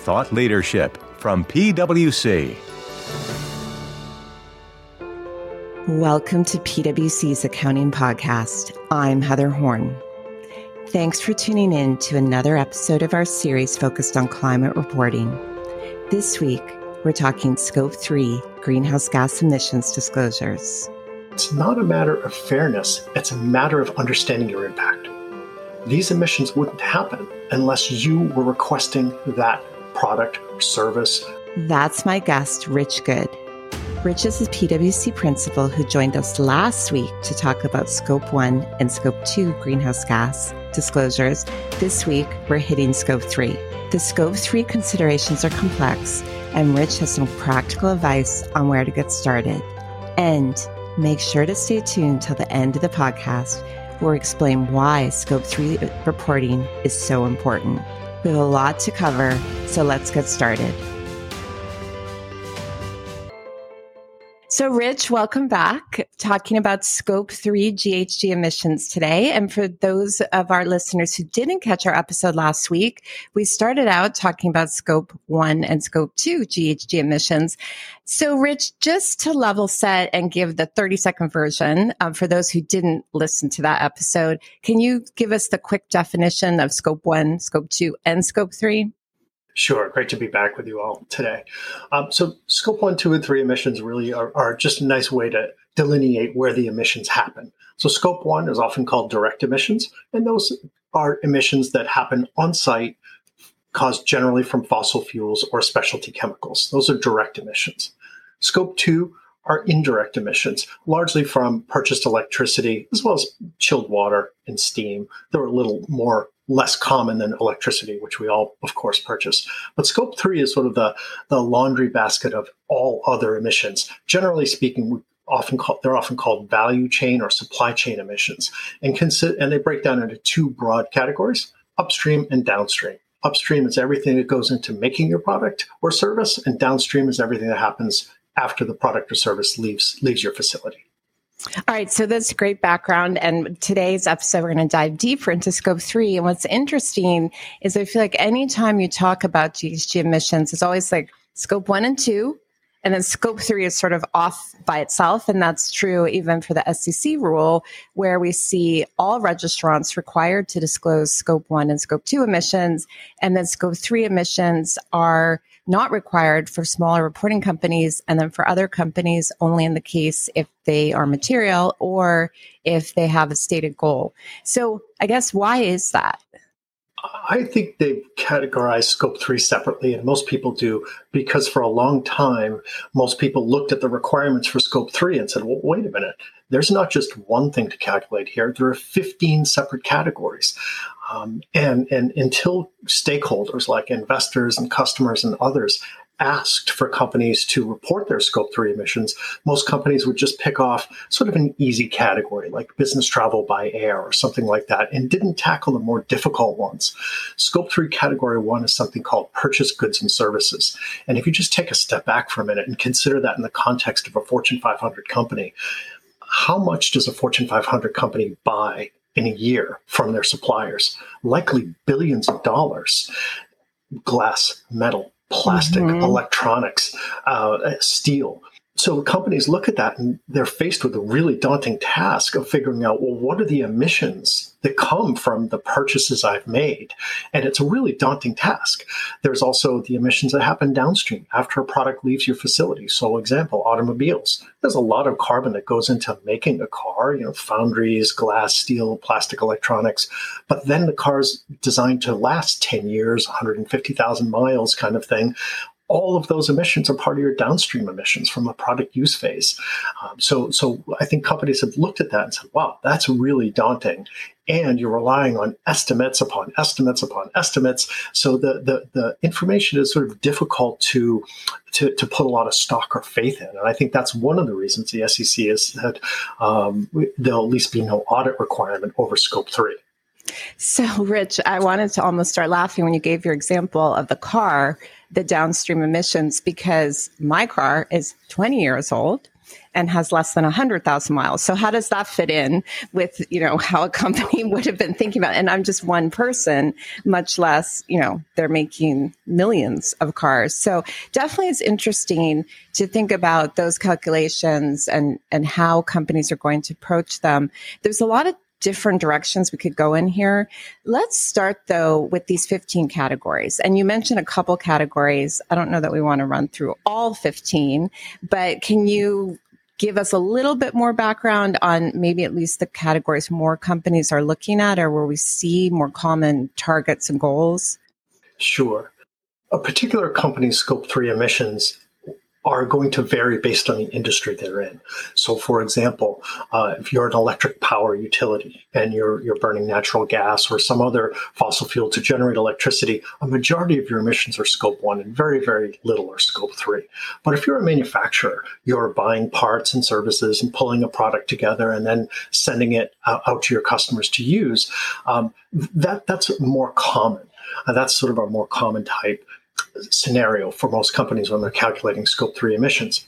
thought leadership from PwC. Welcome to PwC's Accounting Podcast. I'm Heather Horn. Thanks for tuning in to another episode of our series focused on climate reporting. This week, we're talking Scope 3 greenhouse gas emissions disclosures. It's not a matter of fairness, it's a matter of understanding your impact. These emissions wouldn't happen unless you were requesting that product or service. That's my guest, Rich Good. Rich is a PwC principal who joined us last week to talk about Scope 1 and Scope 2 greenhouse gas disclosures. This week, we're hitting Scope 3. The Scope 3 considerations are complex, and Rich has some practical advice on where to get started. And make sure to stay tuned till the end of the podcast, where we explain why Scope 3 reporting is so important. We have a lot to cover, so let's get started. So, Rich, welcome back. Talking about Scope 3 GHG emissions today. And for those of our listeners who didn't catch our episode last week, we started out talking about Scope 1 and Scope 2 GHG emissions. So, Rich, just to level set and give the 30 second version um, for those who didn't listen to that episode, can you give us the quick definition of Scope 1, Scope 2, and Scope 3? Sure. Great to be back with you all today. Um, so, scope one, two, and three emissions really are, are just a nice way to delineate where the emissions happen. So, scope one is often called direct emissions, and those are emissions that happen on site, caused generally from fossil fuels or specialty chemicals. Those are direct emissions. Scope two are indirect emissions, largely from purchased electricity, as well as chilled water and steam. They're a little more less common than electricity, which we all, of course, purchase. But scope three is sort of the, the laundry basket of all other emissions. Generally speaking, we often call, they're often called value chain or supply chain emissions, and consider, and they break down into two broad categories: upstream and downstream. Upstream is everything that goes into making your product or service, and downstream is everything that happens after the product or service leaves leaves your facility. All right, so that's great background. And today's episode, we're going to dive deeper into scope three. And what's interesting is I feel like anytime you talk about GHG emissions, it's always like scope one and two, and then scope three is sort of off by itself. And that's true even for the SEC rule, where we see all registrants required to disclose scope one and scope two emissions. And then scope three emissions are not required for smaller reporting companies. And then for other companies, only in the case if they are material or if they have a stated goal. So I guess why is that? I think they've categorized scope three separately, and most people do because for a long time, most people looked at the requirements for scope three and said, well, wait a minute, there's not just one thing to calculate here, there are 15 separate categories. Um, and, and until stakeholders like investors and customers and others asked for companies to report their scope 3 emissions, most companies would just pick off sort of an easy category like business travel by air or something like that and didn't tackle the more difficult ones. Scope 3 category 1 is something called purchase goods and services. And if you just take a step back for a minute and consider that in the context of a Fortune 500 company, how much does a Fortune 500 company buy in a year from their suppliers? Likely billions of dollars. Glass, metal, plastic, mm-hmm. electronics, uh, steel. So companies look at that and they're faced with a really daunting task of figuring out, well, what are the emissions that come from the purchases I've made? And it's a really daunting task. There's also the emissions that happen downstream after a product leaves your facility. So, example, automobiles. There's a lot of carbon that goes into making a car, you know, foundries, glass, steel, plastic electronics. But then the car's designed to last 10 years, 150,000 miles kind of thing all of those emissions are part of your downstream emissions from a product use phase. Um, so, so I think companies have looked at that and said, "Wow, that's really daunting." And you're relying on estimates upon estimates upon estimates. So the the, the information is sort of difficult to, to to put a lot of stock or faith in. And I think that's one of the reasons the SEC has said um, there'll at least be no audit requirement over Scope Three. So, Rich, I wanted to almost start laughing when you gave your example of the car, the downstream emissions, because my car is 20 years old. and has less than 100,000 miles. So how does that fit in with, you know, how a company would have been thinking about? It? And I'm just one person, much less, you know, they're making millions of cars. So definitely it's interesting to think about those calculations and, and how companies are going to approach them. There's a lot of different directions we could go in here. Let's start though with these 15 categories. And you mentioned a couple categories. I don't know that we want to run through all 15, but can you give us a little bit more background on maybe at least the categories more companies are looking at or where we see more common targets and goals? Sure. A particular company's scope 3 emissions are going to vary based on the industry they're in. So, for example, uh, if you're an electric power utility and you're you're burning natural gas or some other fossil fuel to generate electricity, a majority of your emissions are scope one, and very very little are scope three. But if you're a manufacturer, you're buying parts and services and pulling a product together and then sending it out, out to your customers to use. Um, that that's more common. Uh, that's sort of a more common type scenario for most companies when they're calculating scope 3 emissions.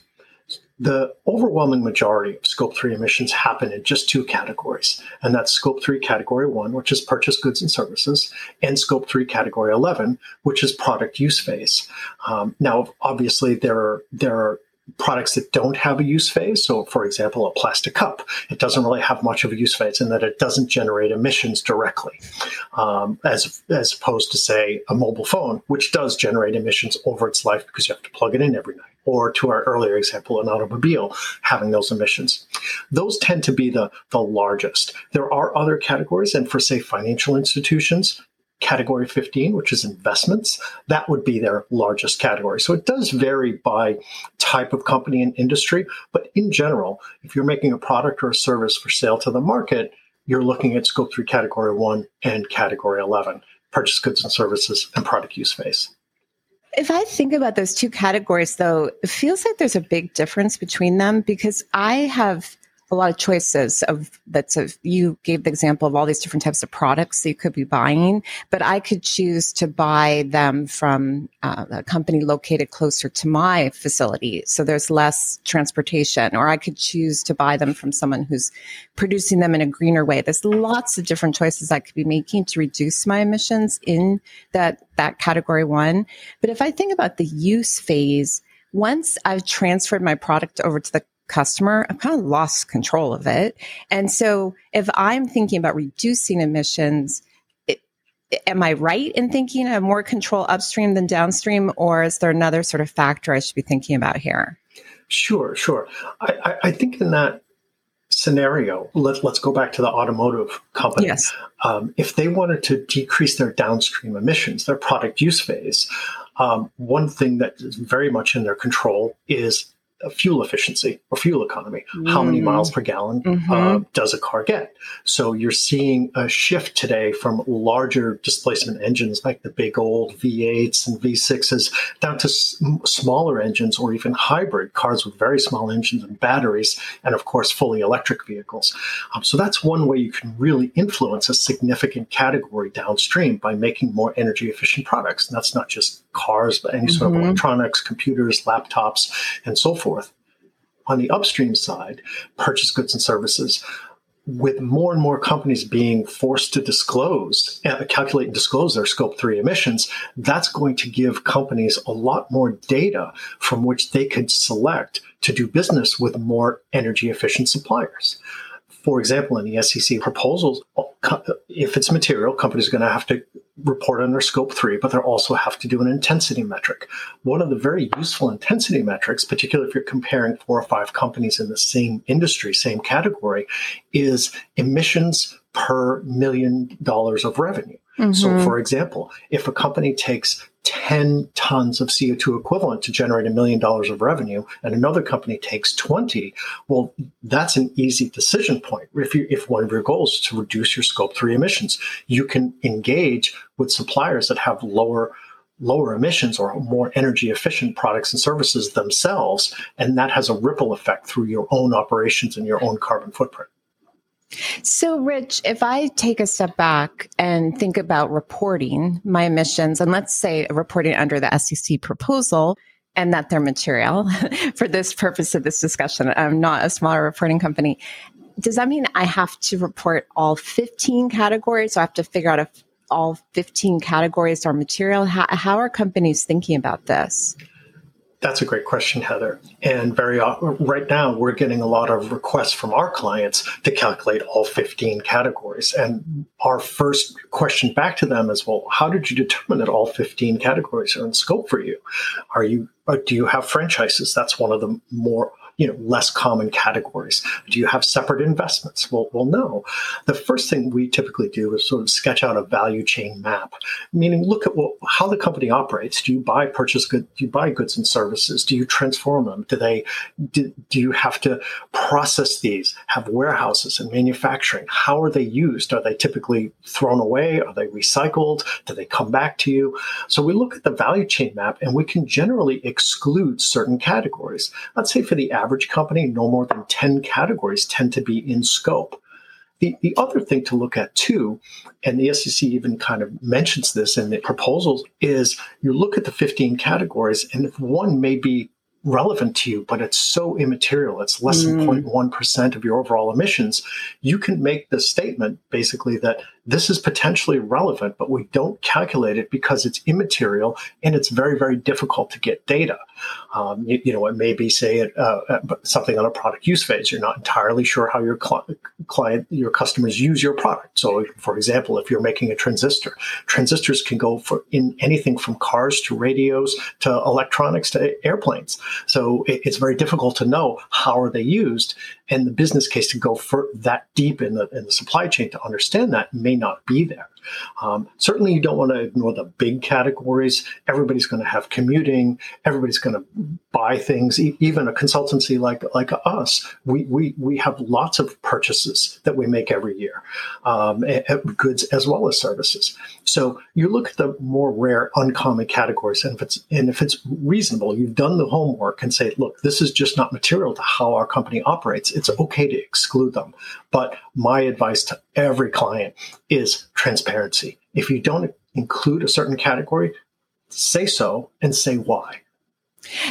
The overwhelming majority of scope 3 emissions happen in just two categories, and that's scope 3 category 1, which is purchase goods and services, and scope 3 category 11, which is product use phase. Um, now, obviously, there are, there are products that don't have a use phase. So, for example, a plastic cup, it doesn't really have much of a use phase in that it doesn't generate emissions directly, um, as as opposed to say a mobile phone, which does generate emissions over its life because you have to plug it in every night. Or to our earlier example, an automobile having those emissions. Those tend to be the, the largest. There are other categories, and for say financial institutions, category 15, which is investments, that would be their largest category. So it does vary by type of company and industry. But in general, if you're making a product or a service for sale to the market, you're looking at scope 3 category 1 and category 11 purchase goods and services and product use phase. If I think about those two categories, though, it feels like there's a big difference between them because I have a lot of choices of that's you gave the example of all these different types of products that you could be buying, but I could choose to buy them from uh, a company located closer to my facility. So there's less transportation, or I could choose to buy them from someone who's producing them in a greener way. There's lots of different choices I could be making to reduce my emissions in that, that category one. But if I think about the use phase, once I've transferred my product over to the customer, I've kind of lost control of it. And so if I'm thinking about reducing emissions, it, am I right in thinking of more control upstream than downstream, or is there another sort of factor I should be thinking about here? Sure, sure. I, I, I think in that scenario, let, let's go back to the automotive company. Yes. Um, if they wanted to decrease their downstream emissions, their product use phase, um, one thing that is very much in their control is fuel efficiency or fuel economy. Mm. How many mm. miles per gallon mm-hmm. uh, does a car get? So you're seeing a shift today from larger displacement engines like the big old V8s and V6s down to s- smaller engines or even hybrid cars with very small engines and batteries, and of course, fully electric vehicles. Um, so that's one way you can really influence a significant category downstream by making more energy efficient products. And that's not just cars, but any sort mm-hmm. of electronics, computers, laptops, and so forth. On the upstream side, purchase goods and services, with more and more companies being forced to disclose, uh, calculate and disclose their scope 3 emissions, that's going to give companies a lot more data from which they could select to do business with more energy efficient suppliers. For example, in the SEC proposals, if it's material, companies are going to have to report under scope three, but they also have to do an intensity metric. One of the very useful intensity metrics, particularly if you're comparing four or five companies in the same industry, same category, is emissions per million dollars of revenue. Mm-hmm. So, for example, if a company takes 10 tons of CO2 equivalent to generate a million dollars of revenue and another company takes 20, well, that's an easy decision point. If you, if one of your goals is to reduce your scope three emissions, you can engage with suppliers that have lower lower emissions or more energy efficient products and services themselves. And that has a ripple effect through your own operations and your own carbon footprint. So, Rich, if I take a step back and think about reporting my emissions, and let's say reporting under the SEC proposal, and that they're material for this purpose of this discussion. I'm not a smaller reporting company. Does that mean I have to report all 15 categories? So I have to figure out if all 15 categories are material? How, how are companies thinking about this? That's a great question, Heather. And very right now, we're getting a lot of requests from our clients to calculate all 15 categories. And our first question back to them is, well, how did you determine that all 15 categories are in scope for you? Are you uh, do you have franchises? That's one of the more you know less common categories. Do you have separate investments? Well well no. The first thing we typically do is sort of sketch out a value chain map meaning look at how the company operates. Do you buy purchase good do you buy goods and services? Do you transform them? Do they do, do you have to process these? Have warehouses and manufacturing? How are they used? Are they typically thrown away? Are they recycled? Do they come back to you? So we look at the value chain map and we can generally exclude certain categories. Let's say for the average company, no more than 10 categories tend to be in scope. The, the other thing to look at too, and the SEC even kind of mentions this in the proposals, is you look at the 15 categories, and if one may be relevant to you, but it's so immaterial, it's less mm. than 0.1% of your overall emissions, you can make the statement basically that this is potentially relevant, but we don't calculate it because it's immaterial and it's very, very difficult to get data. Um, you, you, know, it may be, say, uh, uh something on a product use phase. You're not entirely sure how your cl- client, your customers use your product. So, for example, if you're making a transistor, transistors can go for in anything from cars to radios to electronics to airplanes. So it, it's very difficult to know how are they used, and the business case to go for that deep in the in the supply chain to understand that may not be there. Um, certainly, you don't want to ignore the big categories. Everybody's going to have commuting. Everybody's going to buy things. E- even a consultancy like like us, we we we have lots of purchases that we make every year, um, goods as well as services. So you look at the more rare, uncommon categories, and if it's and if it's reasonable, you've done the homework and say, look, this is just not material to how our company operates. It's okay to exclude them. But my advice to every client is transparency. If you don't include a certain category, say so and say why.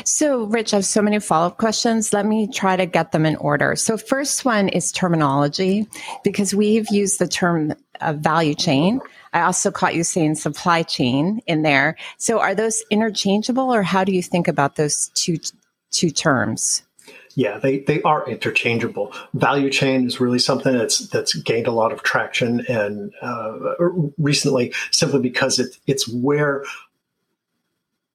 So, Rich, I have so many follow up questions. Let me try to get them in order. So, first one is terminology, because we've used the term uh, value chain. I also caught you saying supply chain in there. So, are those interchangeable, or how do you think about those two two terms? Yeah, they, they are interchangeable. Value chain is really something that's that's gained a lot of traction and uh, recently, simply because it, it's where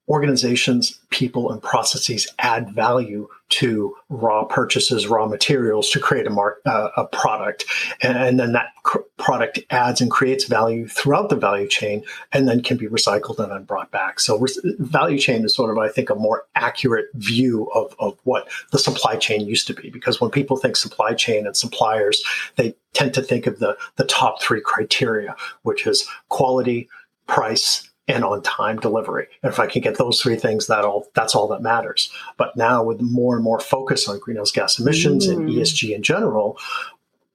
organizations, people, and processes add value to raw purchases, raw materials to create a, mar- uh, a product. And, and then that cr- product adds and creates value throughout the value chain and then can be recycled and then brought back. So re- value chain is sort of, I think, a more accurate view of, of what the supply chain used to be. Because when people think supply chain and suppliers, they tend to think of the, the top three criteria, which is quality, price, and on time delivery. And if I can get those three things, that all that's all that matters. But now with more and more focus on greenhouse gas emissions mm. and ESG in general,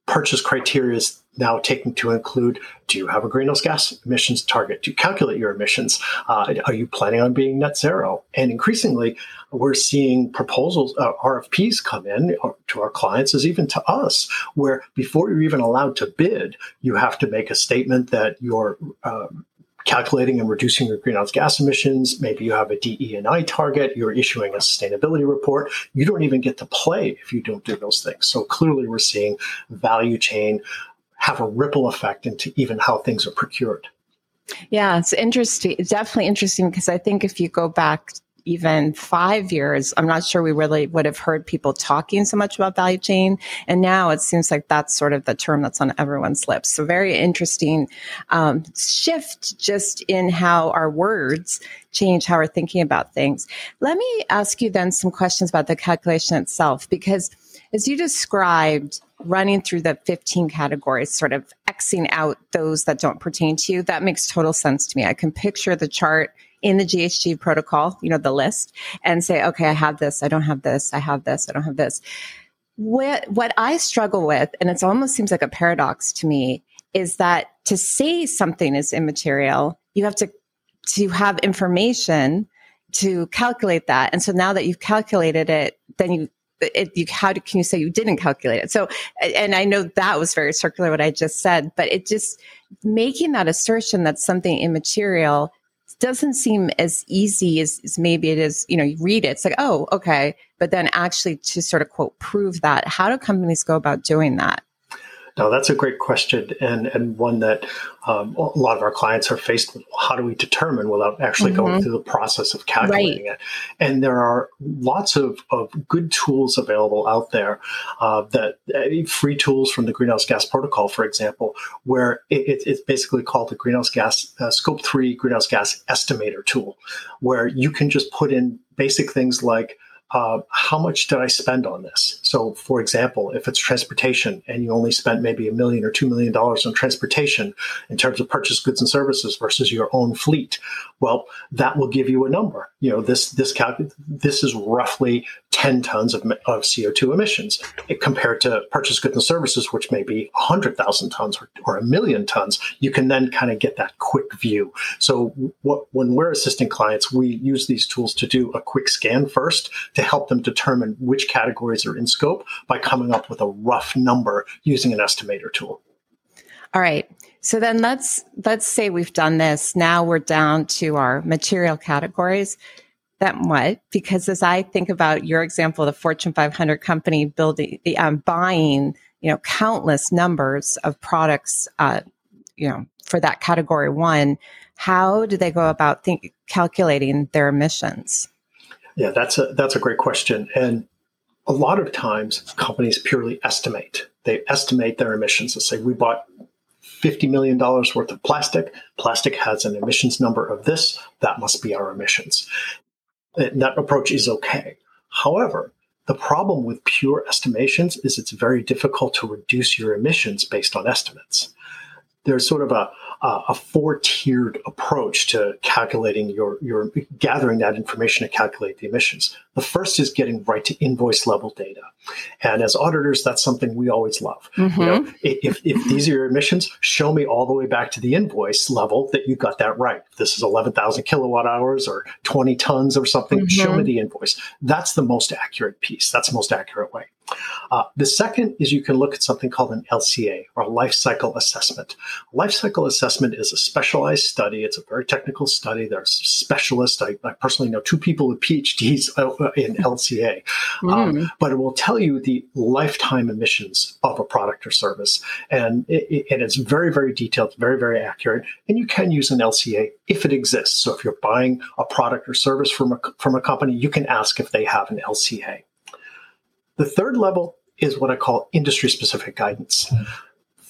purchase criteria is now taking to include do you have a greenhouse gas emissions target? Do you calculate your emissions? Uh, are you planning on being net zero? And increasingly, we're seeing proposals, uh, RFPs come in uh, to our clients, as even to us, where before you're even allowed to bid, you have to make a statement that your um, calculating and reducing your greenhouse gas emissions. Maybe you have a DE&I target. You're issuing a sustainability report. You don't even get to play if you don't do those things. So clearly, we're seeing value chain have a ripple effect into even how things are procured. Yeah, it's interesting. Definitely interesting because I think if you go back even five years, I'm not sure we really would have heard people talking so much about value chain. And now it seems like that's sort of the term that's on everyone's lips. So very interesting um, shift just in how our words change how we're thinking about things. Let me ask you then some questions about the calculation itself, because as you described, running through the 15 categories, sort of Xing out those that don't pertain to you, that makes total sense to me. I can picture the chart in the GHG protocol, you know, the list and say, okay, I have this, I don't have this, I have this, I don't have this. What, what I struggle with, and it almost seems like a paradox to me, is that to say something is immaterial, you have to, to have information to calculate that. And so now that you've calculated it, then you it, you, how do, can you say you didn't calculate it? So, and I know that was very circular what I just said, but it just making that assertion that something immaterial doesn't seem as easy as, as, maybe it is. You know, you read it, it's like, oh, okay, but then actually to sort of quote prove that. How do companies go about doing that? Now, that's a great question, and, and one that um, a lot of our clients are faced with. How do we determine without actually mm-hmm. going through the process of calculating right. it? And there are lots of, of good tools available out there uh, that uh, free tools from the Greenhouse Gas Protocol, for example, where it, it's basically called the Greenhouse Gas uh, Scope 3 Greenhouse Gas Estimator tool, where you can just put in basic things like uh, how much did I spend on this? So, for example, if it's transportation and you only spent maybe a million or two million dollars on transportation in terms of purchased goods and services versus your own fleet, well, that will give you a number. You know, this this cal- this is roughly 10 tons of, of CO2 emissions eh, compared to purchased goods and services, which may be 100,000 tons or, or, a million tons. You can then kind of get that quick view. So, what, when we're assisting clients, we use these tools to do a quick scan first to help them determine which categories are in scope by coming up with a rough number using an estimator tool. All right. So then let's let's say we've done this. Now we're down to our material categories. Then what? Because as I think about your example, the Fortune 500 company building, um, buying, you know, countless numbers of products, uh, you know, for that category one, how do they go about think, calculating their emissions? Yeah, that's a that's a great question, and a lot of times companies purely estimate. They estimate their emissions and say we bought $50 million worth of plastic. Plastic has an emissions number of this. That must be our emissions. That approach is okay. However, the problem with pure estimations is it's very difficult to reduce your emissions based on estimates. There's sort of a, uh, a four-tiered approach to calculating your your gathering that information to calculate the emissions. The first is getting right to invoice level data, and as auditors, that's something we always love. Mm-hmm. You know, if if these are your emissions, show me all the way back to the invoice level that you got that right. If this is eleven thousand kilowatt hours or twenty tons or something. Mm-hmm. Show me the invoice. That's the most accurate piece. That's the most accurate way. Uh, the second is you can look at something called an LCA or a life cycle assessment. Life cycle assessment is a specialized study. It's a very technical study. There's specialists. I, I personally know two people with PhDs uh, in LCA, um, mm. but it will tell you the lifetime emissions of a product or service, and it, and it's very very detailed, very very accurate. And you can use an LCA if it exists. So if you're buying a product or service from a from a company, you can ask if they have an LCA. The third level is what I call industry specific guidance.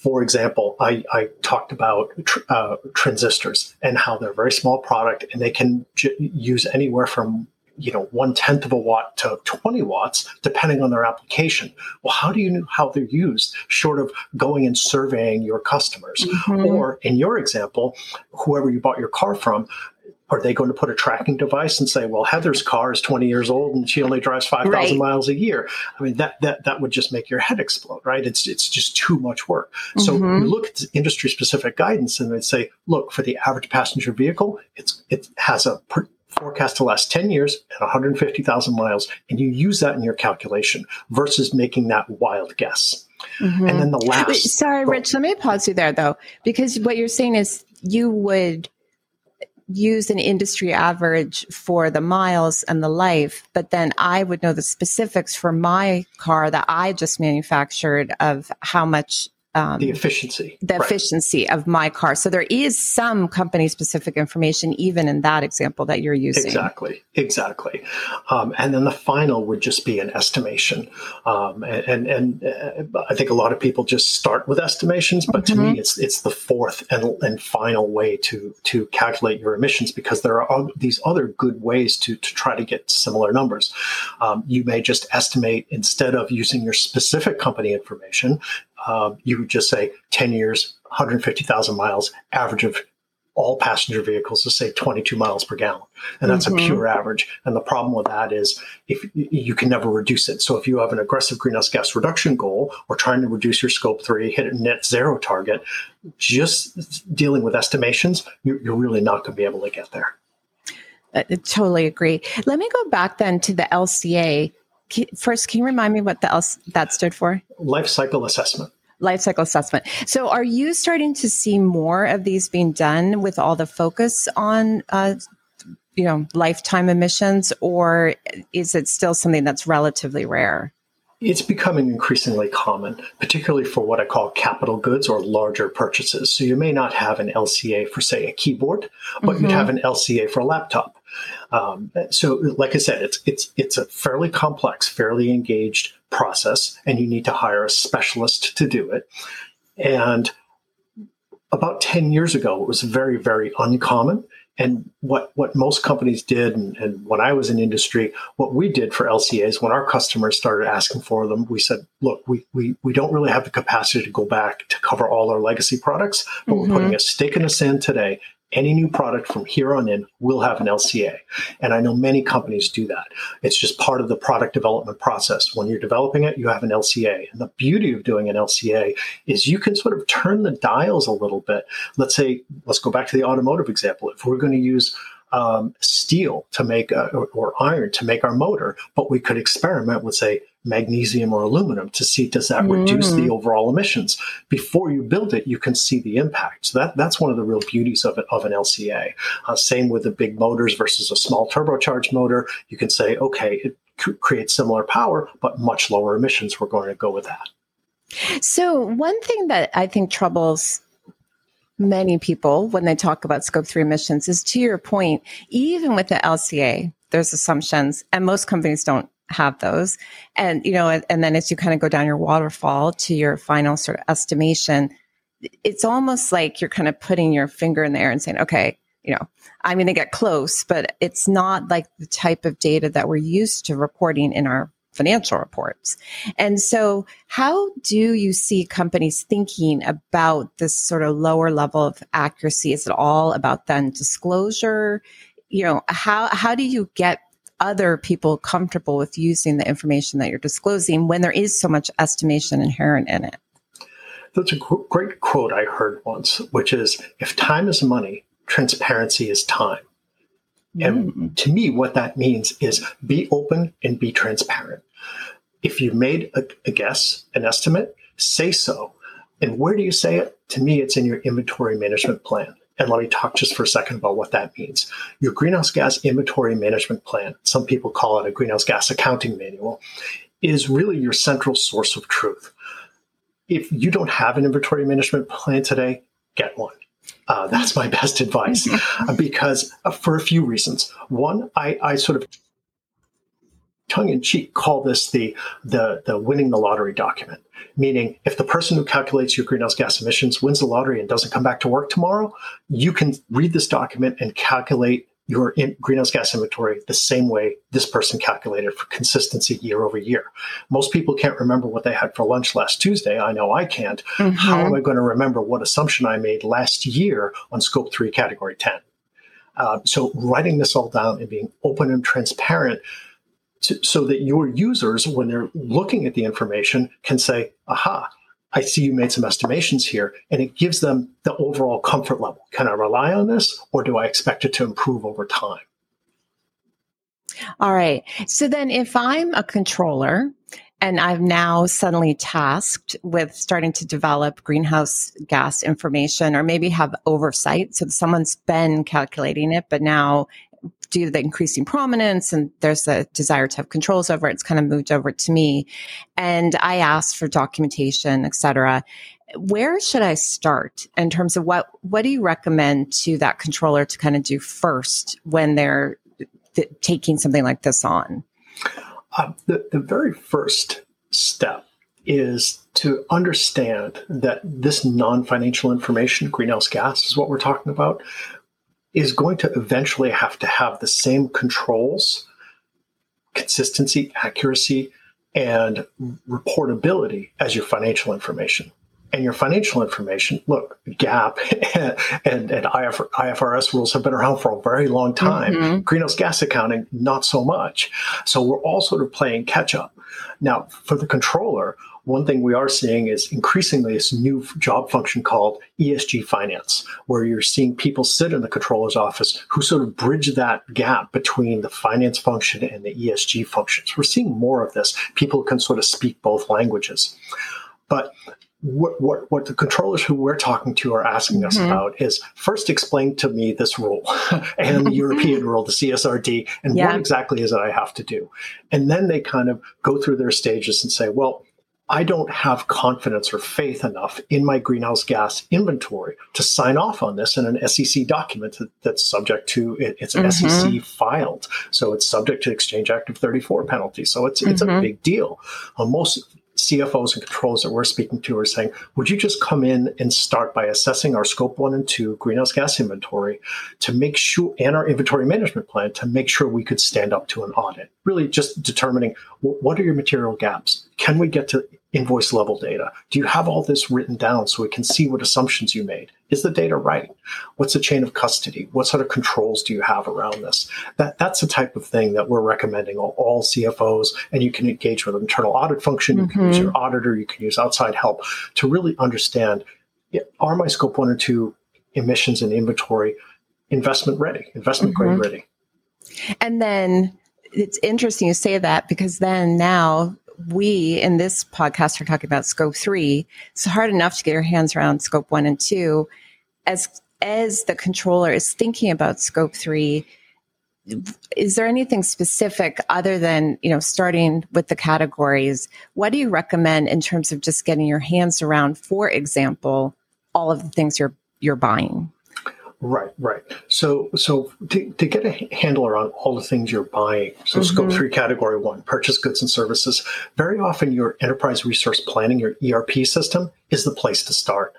For example, I, I talked about tr- uh, transistors and how they're a very small product and they can j- use anywhere from you know one tenth of a watt to 20 watts depending on their application well how do you know how they're used short of going and surveying your customers mm-hmm. or in your example whoever you bought your car from are they going to put a tracking device and say, well, Heather's car is 20 years old and she only drives 5,000 right. miles a year? I mean, that, that, that would just make your head explode, right? It's, it's just too much work. Mm-hmm. So you look at industry specific guidance and they say, look, for the average passenger vehicle, it's, it has a per- forecast to last 10 years and 150,000 miles. And you use that in your calculation versus making that wild guess. Mm-hmm. And then the last. Sorry, Rich, let me pause you there though, because what you're saying is you would use an industry average for the miles and the life, but then I would know the specifics for my car that I just manufactured of how much um, the efficiency the right. efficiency of my car so there is some company specific information even in that example that you're using exactly exactly um, and then the final would just be an estimation um, and and, and uh, i think a lot of people just start with estimations but mm-hmm. to me mm-hmm. it's it's the fourth and, and final way to to calculate your emissions because there are these other good ways to to try to get similar numbers um, you may just estimate instead of using your specific company information um, you would just say 10 years, 150,000 miles, average of all passenger vehicles is say 22 miles per gallon and that's mm-hmm. a pure average and the problem with that is if you can never reduce it so if you have an aggressive greenhouse gas reduction goal or trying to reduce your scope 3 hit a net zero target just dealing with estimations you're, really not going to be able to get there I totally agree. Let me go back then to the LCA. First, can you remind me what the L- that stood for? Life cycle assessment. Life cycle assessment. So, are you starting to see more of these being done with all the focus on, uh, you know, lifetime emissions, or is it still something that's relatively rare? it's becoming increasingly common, particularly for what I call capital goods or larger purchases. So you may not have an LCA for, say, a keyboard, but mm-hmm. you'd have an LCA for a laptop. Um, so, like I said, it's it's it's a fairly complex, fairly engaged process, and you need to hire a specialist to do it. And about 10 years ago, it was very, very uncommon. And what, what most companies did, and, and, when I was in industry, what we did for LCAs, when our customers started asking for them, we said, look, we, we, we don't really have the capacity to go back to cover all our legacy products, but mm-hmm. we're putting a stake in the sand today any new product from here on in will have an LCA. And I know many companies do that. It's just part of the product development process. When you're developing it, you have an LCA. And the beauty of doing an LCA is you can sort of turn the dials a little bit. Let's say, let's go back to the automotive example. If we're going to use um, steel to make a, or, or, iron to make our motor, but we could experiment with say magnesium or aluminum to see does that mm. reduce the overall emissions. Before you build it, you can see the impact. So that that's one of the real beauties of it of an LCA. Uh, same with the big motors versus a small turbocharged motor. You can say, okay, it c- creates similar power, but much lower emissions. We're going to go with that. So one thing that I think troubles many people when they talk about scope three emissions is to your point, even with the LCA, there's assumptions, and most companies don't have those. And, you know, and, and then as you kind of go down your waterfall to your final sort of estimation, it's almost like you're kind of putting your finger in the air and saying, okay, you know, I'm going to get close, but it's not like the type of data that we're used to reporting in our financial reports. And so, how do you see companies thinking about this sort of lower level of accuracy? Is it all about then disclosure? You know, how how do you get other people comfortable with using the information that you're disclosing when there is so much estimation inherent in it? That's a great quote I heard once, which is if time is money, transparency is time. And mm. to me, what that means is be open and be transparent. If you made a, a guess, an estimate, say so. And where do you say it? To me, it's in your inventory management plan. And let me talk just for a second about what that means. Your greenhouse gas inventory management plan, some people call it a greenhouse gas accounting manual, is really your central source of truth. If you don't have an inventory management plan today, get one. Uh, that's my best advice because uh, for a few reasons. One, I, I sort of tongue in cheek call this the, the, the winning the lottery document. Meaning, if the person who calculates your greenhouse gas emissions wins the lottery and doesn't come back to work tomorrow, you can read this document and calculate your in greenhouse gas inventory the same way this person calculated for consistency year over year. Most people can't remember what they had for lunch last Tuesday. I know I can't. Mm-hmm. How am I going to remember what assumption I made last year on scope three, category 10? Uh, so writing this all down and being open and transparent to, so that your users, when they're looking at the information, can say, aha, I see you made some estimations here, and it gives them the overall comfort level. Can I rely on this, or do I expect it to improve over time? All right. So then, if I'm a controller and I'm now suddenly tasked with starting to develop greenhouse gas information or maybe have oversight. So someone's been calculating it, but now due to the increasing prominence and there's a desire to have controls over it, it's kind of moved over to me. And I asked for documentation, et cetera. Where should I start in terms of what, what do you recommend to that controller to kind of do first when they're th- taking something like this on? Uh, the, the very first step is to understand that this non financial information, greenhouse gas is what we're talking about, is going to eventually have to have the same controls, consistency, accuracy, and reportability as your financial information. And your financial information, look, GAAP and, and IFRS rules have been around for a very long time. Mm-hmm. Greenhouse gas accounting, not so much. So we're all sort of playing catch up. Now, for the controller, one thing we are seeing is increasingly this new job function called ESG finance, where you're seeing people sit in the controller's office who sort of bridge that gap between the finance function and the ESG functions. We're seeing more of this. People can sort of speak both languages. But what, what, what, the controllers who we're talking to are asking us mm-hmm. about is first explain to me this rule and the European rule, the CSRD, and yeah. what exactly is it I have to do? And then they kind of go through their stages and say, well, I don't have confidence or faith enough in my greenhouse gas inventory to sign off on this in an SEC document that's subject to it, it's an mm-hmm. SEC filed, so it's subject to Exchange Act of 34 penalties. So it's it's mm-hmm. a big deal. Uh, most CFOs and controls that we're speaking to are saying, would you just come in and start by assessing our scope one and two greenhouse gas inventory to make sure, and our inventory management plan to make sure we could stand up to an audit? Really just determining what are your material gaps? Can we get to invoice level data? Do you have all this written down so we can see what assumptions you made? Is the data right? What's the chain of custody? What sort of controls do you have around this? That that's the type of thing that we're recommending all, all CFOs, and you can engage with an internal audit function. You mm-hmm. can use your auditor. You can use outside help to really understand: Are my scope one or two emissions and inventory investment ready, investment mm-hmm. grade ready? And then it's interesting you say that because then now we in this podcast are talking about scope three. It's hard enough to get your hands around scope one and two. As as the controller is thinking about scope three, is there anything specific other than you know starting with the categories? What do you recommend in terms of just getting your hands around, for example, all of the things you're you're buying? Right, right. So, so to, to get a handle around all the things you're buying, so mm-hmm. scope three, category one, purchase goods and services, very often your enterprise resource planning, your ERP system, is the place to start.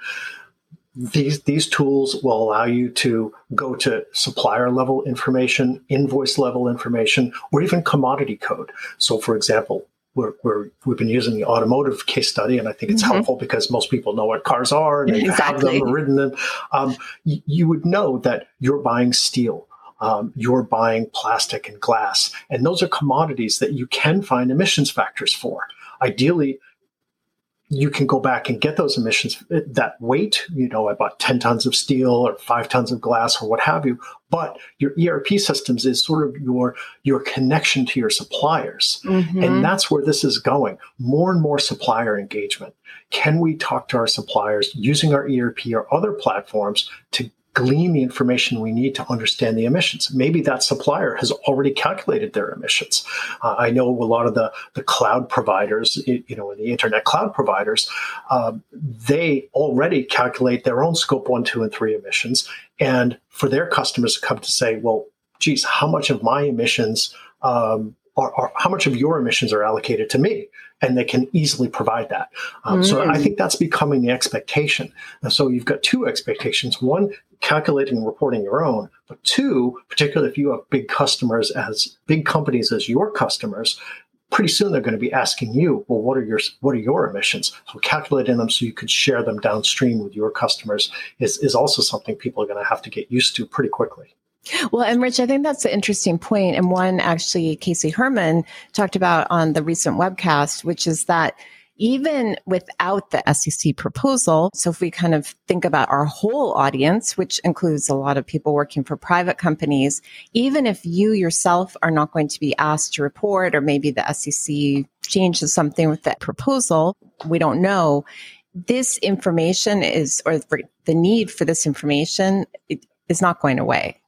These, these tools will allow you to go to supplier level information, invoice level information, or even commodity code. So, for example, we're, we're, we've been using the automotive case study, and I think it's mm-hmm. helpful because most people know what cars are and exactly. have them or ridden them. Um, y- you would know that you're buying steel. Um, you're buying plastic and glass, and those are commodities that you can find emissions factors for. Ideally, you can go back and get those emissions that weight you know i bought 10 tons of steel or 5 tons of glass or what have you. But your erp systems is sort of your your connection to your suppliers. Mm-hmm. and that's where this is going. More and more supplier engagement. Can we talk to our suppliers using our erp or other platforms to glean the information we need to understand the emissions. Maybe that supplier has already calculated their emissions. Uh, I know a lot of the, the cloud providers, you know, the internet cloud providers, uh, they already calculate their own scope one, two, and three emissions. And for their customers to come to say, well, geez, how much of my emissions um, are, are, how much of your emissions are allocated to me? and they can easily provide that. Um, mm. So I mm. think that's becoming the expectation. And so you've got two expectations: one, calculating and reporting your own, but two, particularly if you have big customers as big companies as your customers. Pretty soon they're going to be asking you, well, what are your what are your emissions? So calculating them so you could share them downstream with your customers is, is also something people are going to have to get used to pretty quickly. Well, and Rich, I think that's an interesting point, and one actually Casey Herman talked about on the recent webcast, which is that even without the SEC proposal, so if we kind of think about our whole audience, which includes a lot of people working for private companies, even if you yourself are not going to be asked to report, or maybe the SEC changes something with that proposal, we don't know. This information is, or the need for this information is not going away.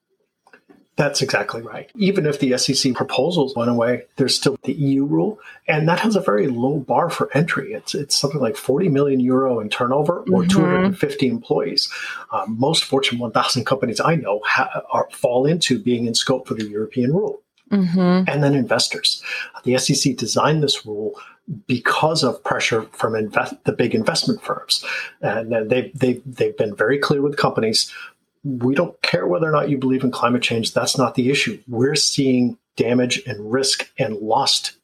That's exactly right. Even if the SEC proposals went away, there's still the EU rule, and that has a very low bar for entry. It's it's something like 40 million euro in turnover or mm-hmm. 250 employees. Um, most Fortune 1000 companies I know ha- are, fall into being in scope for the European rule. Mm-hmm. And then investors. The SEC designed this rule because of pressure from invest, the big investment firms. And they've, they've, they've been very clear with companies we don't care whether or not you believe in climate change. That's not the issue. We're seeing damage and risk and lost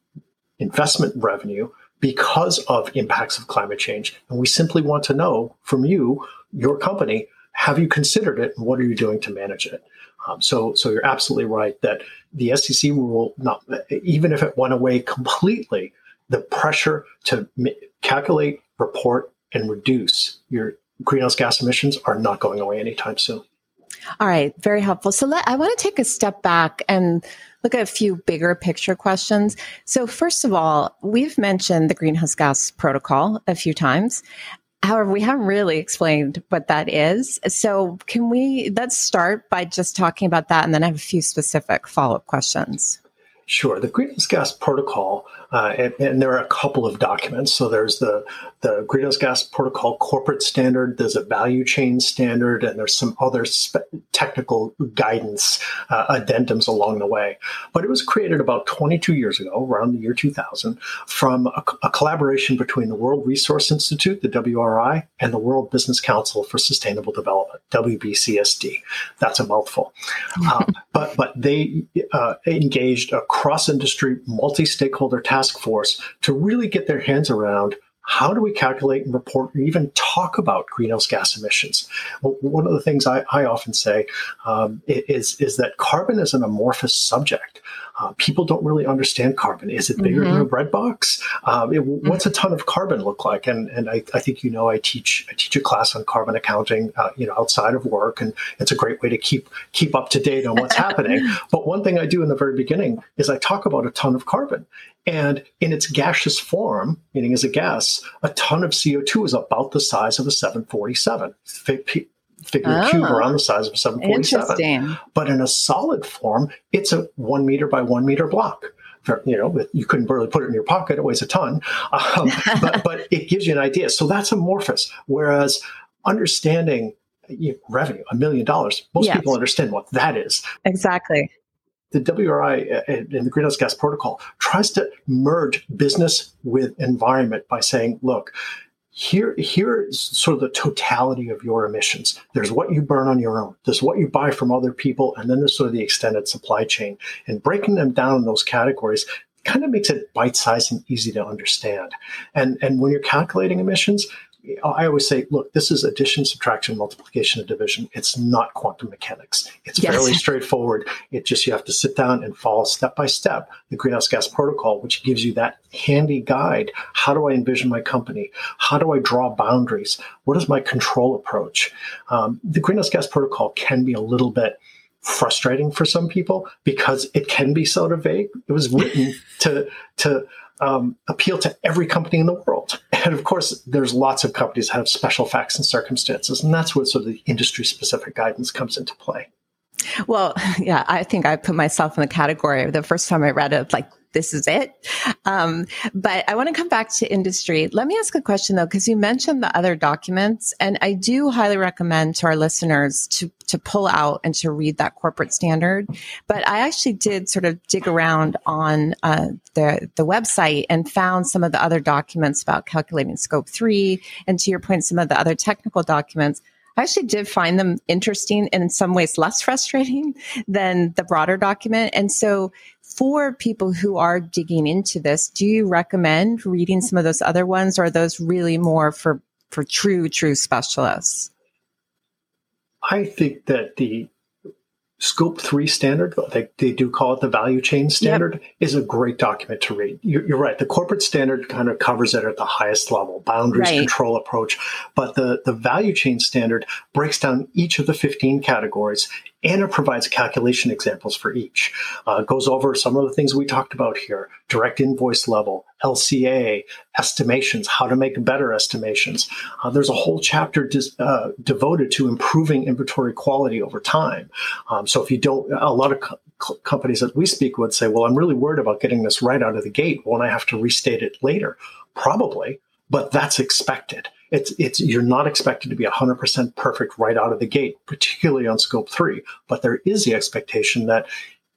investment revenue because of impacts of climate change. And we simply want to know from you, your company, have you considered it and what are you doing to manage it? Um, so, so you're absolutely right that the SEC rule, not even if it went away completely, the pressure to calculate, report, and reduce your greenhouse gas emissions are not going away anytime soon. All right, very helpful. So let, I want to take a step back and look at a few bigger picture questions. So first of all, we've mentioned the greenhouse gas protocol a few times. However, we haven't really explained what that is. So can we, let's start by just talking about that and then I have a few specific follow up questions. Sure. The greenhouse gas protocol, uh, and, and, there are a couple of documents. So there's the, the greenhouse gas protocol corporate standard, there's a value chain standard, and there's some other spe- technical guidance uh, addendums along the way. But it was created about 22 years ago, around the year 2000, from a, a collaboration between the World Resource Institute, the WRI, and the World Business Council for Sustainable Development, WBCSD. That's a mouthful. Uh, but, but they uh, engaged a cross industry, multi stakeholder task force to really get their hands around how do we calculate and report or even talk about greenhouse gas emissions? Well, one of the things I, I often say um, is, is that carbon is an amorphous subject. Uh, people don't really understand carbon. Is it bigger mm-hmm. than a bread box? Um, it, what's a ton of carbon look like? And and I, I, think you know I teach I teach a class on carbon accounting, uh, you know, outside of work, and it's a great way to keep keep up to date on what's happening. But one thing I do in the very beginning is I talk about a ton of carbon, and in its gaseous form, meaning as a gas, a ton of CO2 is about the size of a 747 figure oh, cube around the size of a 747. But in a solid form, it's a one meter by one meter block. You know, you couldn't really put it in your pocket; it weighs a ton. Um, but, but it gives you an idea. So that's amorphous. Whereas understanding revenue, a million dollars, most yes. people understand what that is. Exactly the WRI and the Greenhouse Gas Protocol tries to merge business with environment by saying, look, here here is sort of the totality of your emissions. There's what you burn on your own. There's what you buy from other people. And then there's sort of the extended supply chain. And breaking them down in those categories kind of makes it bite-sized and easy to understand. And and when you're calculating emissions I always say, look, this is addition, subtraction, multiplication, and division. It's not quantum mechanics. It's yes. fairly straightforward. It just you have to sit down and follow step by step the greenhouse gas protocol, which gives you that handy guide. How do I envision my company? How do I draw boundaries? What is my control approach? Um, the greenhouse gas protocol can be a little bit frustrating for some people because it can be sort of vague. It was written to to um, appeal to every company in the world. And of course, there's lots of companies that have special facts and circumstances, and that's where sort of the industry specific guidance comes into play. Well, yeah, I think I put myself in the category the first time I read it, like this is it. Um, but I want to come back to industry. Let me ask a question though, because you mentioned the other documents, and I do highly recommend to our listeners to to pull out and to read that corporate standard. But I actually did sort of dig around on uh, the the website and found some of the other documents about calculating scope three, and to your point, some of the other technical documents. I actually did find them interesting and in some ways less frustrating than the broader document. And so for people who are digging into this, do you recommend reading some of those other ones or are those really more for, for true, true specialists? I think that the Scope 3 standard, they, they do call it the value chain standard, yep. is a great document to read. You're, you're, right. The corporate standard kind of covers it at the highest level, boundaries, right. control approach. But the, the value chain standard breaks down each of the 15 categories and it provides calculation examples for each. Uh, goes over some of the things we talked about here direct invoice level, LCA, estimations, how to make better estimations. Uh, there's a whole chapter dis, uh, devoted to improving inventory quality over time. Um, so if you don't, a lot of co- companies that we speak with say, well, I'm really worried about getting this right out of the gate. Won't I have to restate it later? Probably, but that's expected it's it's you're not expected to be 100% perfect right out of the gate particularly on scope 3 but there is the expectation that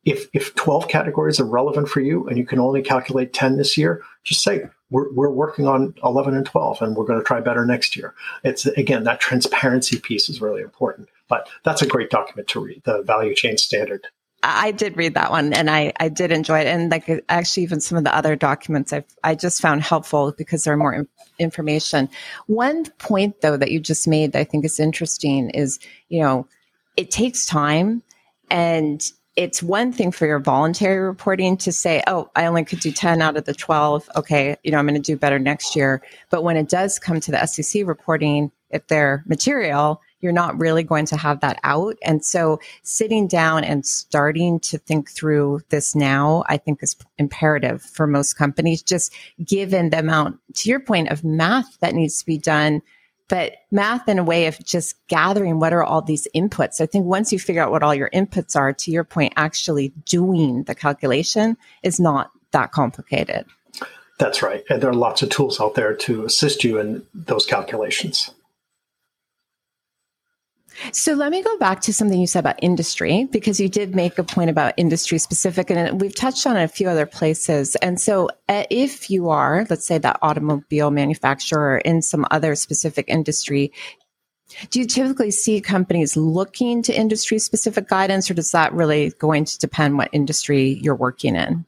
if if 12 categories are relevant for you and you can only calculate 10 this year just say we're, we're working on 11 and 12 and we're going to try better next year it's again that transparency piece is really important but that's a great document to read the value chain standard I did read that one and I, I did enjoy it. And like actually even some of the other documents I've, I just found helpful because there are more in, information. One point though that you just made that I think is interesting is, you know, it takes time and it's one thing for your voluntary reporting to say, oh, I only could do 10 out of the 12. Okay, you know, I'm going to do better next year. But when it does come to the SEC reporting, if they're material, you're not really going to have that out. And so sitting down and starting to think through this now, I think is imperative for most companies, just given the amount, to your point, of math that needs to be done but math in a way of just gathering what are all these inputs. I think once you figure out what all your inputs are, to your point, actually doing the calculation is not that complicated. That's right. And there are lots of tools out there to assist you in those calculations. So let me go back to something you said about industry, because you did make a point about industry specific, and we've touched on it a few other places. And so uh, if you are, let's say, that automobile manufacturer in some other specific industry, do you typically see companies looking to industry specific guidance, or does that really going to depend what industry you're working in?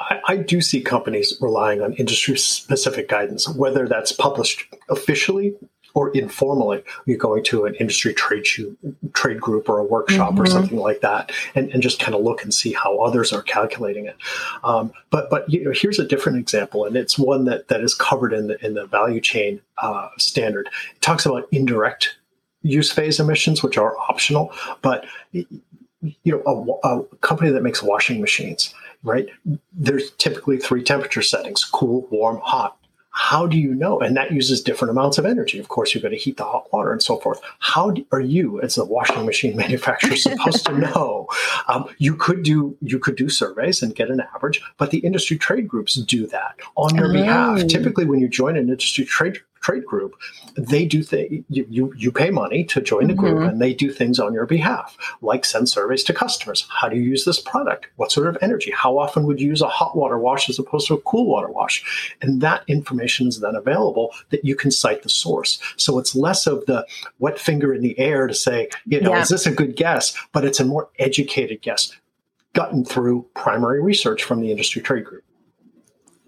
I, I do see companies relying on industry specific guidance, whether that's published officially or informally, you're going to an industry trade shoot, trade group or a workshop mm-hmm. or something like that, and, and just kind of look and see how others are calculating it. Um, but but you know, here's a different example, and it's one that that is covered in the in the value chain uh, standard. It talks about indirect use phase emissions, which are optional, but you know, a, a company that makes washing machines, right? There's typically three temperature settings: cool, warm, hot how do you know? And that uses different amounts of energy. Of course, you're going to heat the hot water and so forth. How do, are you, as a washing machine manufacturer, supposed to know? Um, you could do you could do surveys and get an average, but the industry trade groups do that on your oh. behalf. Typically, when you join an industry trade trade group, they do things. You, you, you pay money to join the group, mm-hmm. and they do things on your behalf, like send surveys to customers. How do you use this product? What sort of energy? How often would you use a hot water wash as opposed to a cool water wash? And that information is then available that you can cite the source. So it's less of the wet finger in the air to say, you know, yeah. is this a good guess? But it's a more educated guess, gotten through primary research from the industry trade group.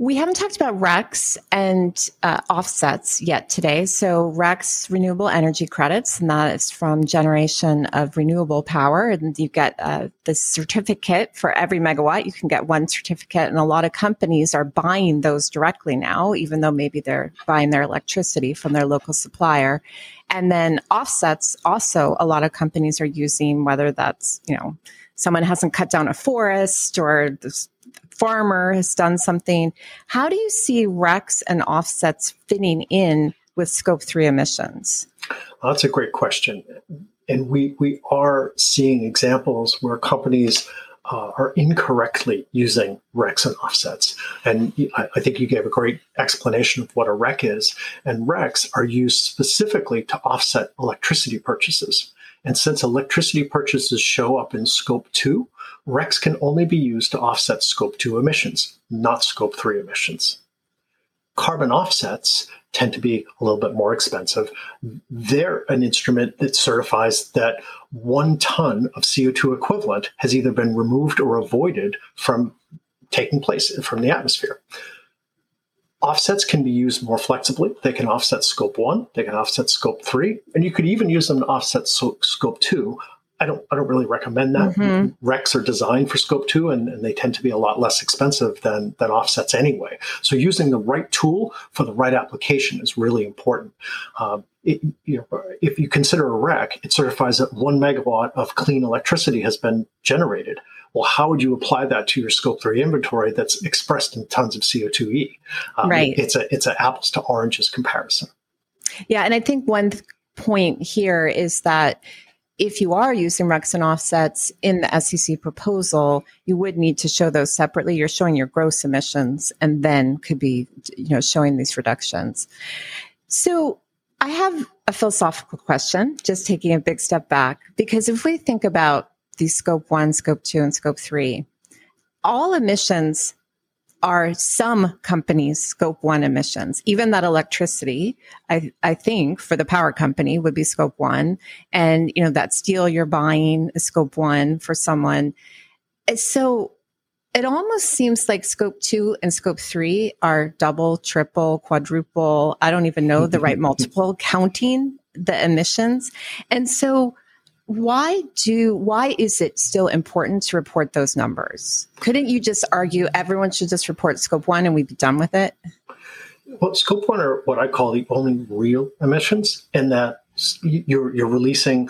We haven't talked about RECs and uh, offsets yet today. So RECs, renewable energy credits, and that is from generation of renewable power. And you get uh, the certificate for every megawatt. You can get one certificate, and a lot of companies are buying those directly now, even though maybe they're buying their electricity from their local supplier. And then offsets, also a lot of companies are using, whether that's you know someone hasn't cut down a forest or this farmer has done something. How do you see RECs and offsets fitting in with scope three emissions? Well, that's a great question. And we, we are seeing examples where companies uh, are incorrectly using RECs and offsets. And I, I, think you gave a great explanation of what a REC is. And RECs are used specifically to offset electricity purchases. And since electricity purchases show up in scope two, RECs can only be used to offset scope 2 emissions, not scope 3 emissions. Carbon offsets tend to be a little bit more expensive. They're an instrument that certifies that one ton of CO2 equivalent has either been removed or avoided from taking place from the atmosphere. Offsets can be used more flexibly. They can offset scope one, they can offset scope three, and you could even use them to offset so- scope two I don't I don't really recommend that. Mm-hmm. RECs are designed for scope two and, and, they tend to be a lot less expensive than than offsets anyway. So using the right tool for the right application is really important. Um, it, you know, if you consider a REC, it certifies that one megawatt of clean electricity has been generated. Well, how would you apply that to your scope three inventory that's expressed in tons of CO2e? Um, right. It's a it's an apples to oranges comparison. Yeah, and I think one point here is that if you are using RECs and offsets in the SEC proposal, you would need to show those separately. You're showing your gross emissions and then could be, you know, showing these reductions. So I have a philosophical question, just taking a big step back, because if we think about these scope one, scope two, and scope three, all emissions are some companies' scope one emissions. Even that electricity, I, I think for the power company would be scope one. And, you know, that steel you're buying is scope one for someone. So it almost seems like scope two and scope three are double, triple, quadruple. I don't even know the right multiple counting the emissions. And so why do why is it still important to report those numbers? Couldn't you just argue everyone should just report scope one and we'd be done with it? Well, scope one are what I call the only real emissions, in that you're you're releasing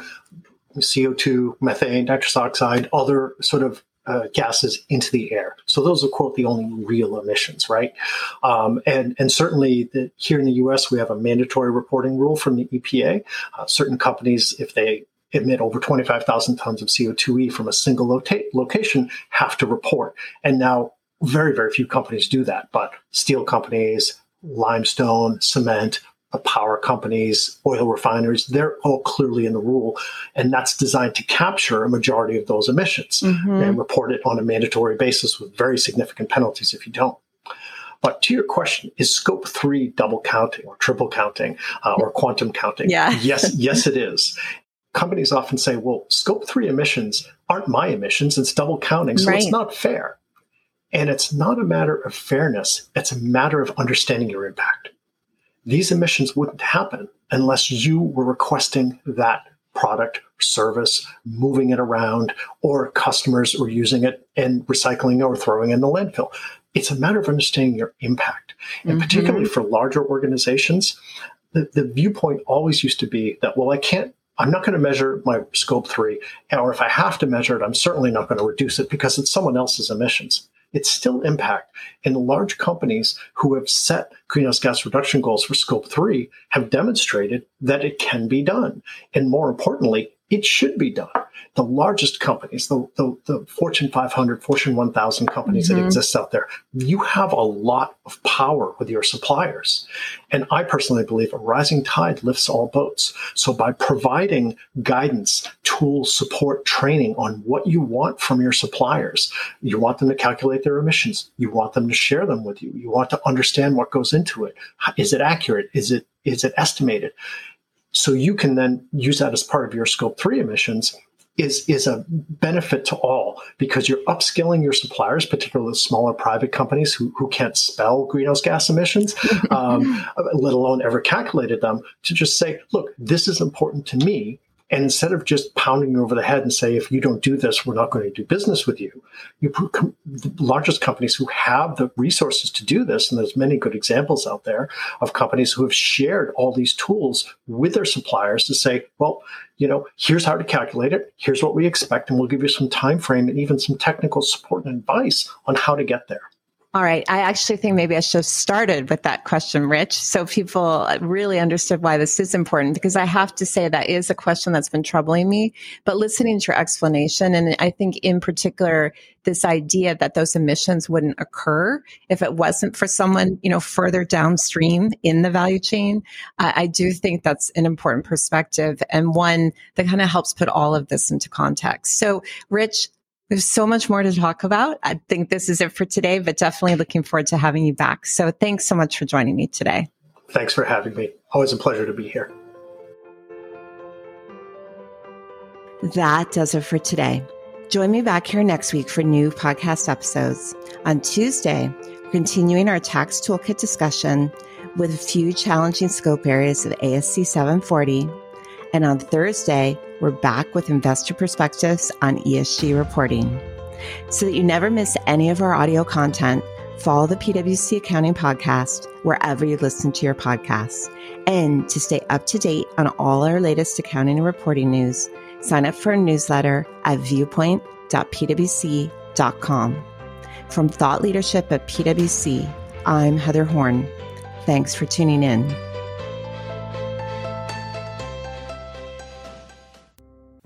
CO2, methane, nitrous oxide, other sort of uh, gases into the air. So those are quote the only real emissions, right? Um, and and certainly the, here in the U.S. we have a mandatory reporting rule from the EPA. Uh, certain companies, if they emit over 25,000 tons of CO2e from a single lota- location, have to report. And now very very few companies do that, but steel companies, limestone, cement, power companies, oil refineries, they're all clearly in the rule. And that's designed to capture a majority of those emissions mm-hmm. and report it on a mandatory basis with very significant penalties if you don't. But to your question, is scope three double counting or triple counting uh, or quantum counting? Yeah. yes, yes, it is. Companies often say, well, scope three emissions aren't my emissions, it's double counting, so right. it's not fair. And it's not a matter of fairness, it's a matter of understanding your impact these emissions wouldn't happen unless you were requesting that product service, moving it around, or customers were using it and recycling or throwing in the landfill. It's a matter of understanding your impact. And mm-hmm. particularly for larger organizations, the, the viewpoint always used to be that, well, I can't I'm not going to measure my scope three, or if I have to measure it, I'm certainly not going to reduce it because it's someone else's emissions it's still impact. And large companies who have set greenhouse gas reduction goals for scope three have demonstrated that it can be done. And more importantly, it should be done. The largest companies, the, the, the Fortune 500, Fortune 1000 companies mm-hmm. that exist out there, you have a lot of power with your suppliers. And I personally believe a rising tide lifts all boats. So by providing guidance, tools, support, training on what you want from your suppliers, you want them to calculate their emissions. You want them to share them with you. You want to understand what goes into it. Is it accurate? Is it, is it estimated? So you can then use that as part of your scope three emissions is is a benefit to all because you're upskilling your suppliers, particularly smaller private companies who, who can't spell greenhouse gas emissions, um, let alone ever calculated them, to just say, look, this is important to me. And instead of just pounding over the head and say, if you don't do this, we're not going to do business with you, you com- the largest companies who have the resources to do this, and there's many good examples out there of companies who have shared all these tools with their suppliers to say, well, you know, here's how to calculate it, here's what we expect, and we'll give you some time frame and even some technical support and advice on how to get there. All right. I actually think maybe I should have started with that question, Rich, so people really understood why this is important because I have to say that is a question that's been troubling me. But listening to your explanation, and I think in particular, this idea that those emissions wouldn't occur if it wasn't for someone, you know, further downstream in the value chain, I, I do think that's an important perspective and one that kind of helps put all of this into context. So, Rich, there's so much more to talk about. I think this is it for today, but definitely looking forward to having you back. So thanks so much for joining me today. Thanks for having me. Always a pleasure to be here. That does it for today. Join me back here next week for new podcast episodes. On Tuesday, we're continuing our tax toolkit discussion with a few challenging scope areas of ASC 740 and on Thursday, we're back with investor perspectives on ESG reporting. So that you never miss any of our audio content, follow the PwC Accounting Podcast wherever you listen to your podcasts. And to stay up to date on all our latest accounting and reporting news, sign up for a newsletter at viewpoint.pwc.com. From thought leadership at PwC, I'm Heather Horn. Thanks for tuning in.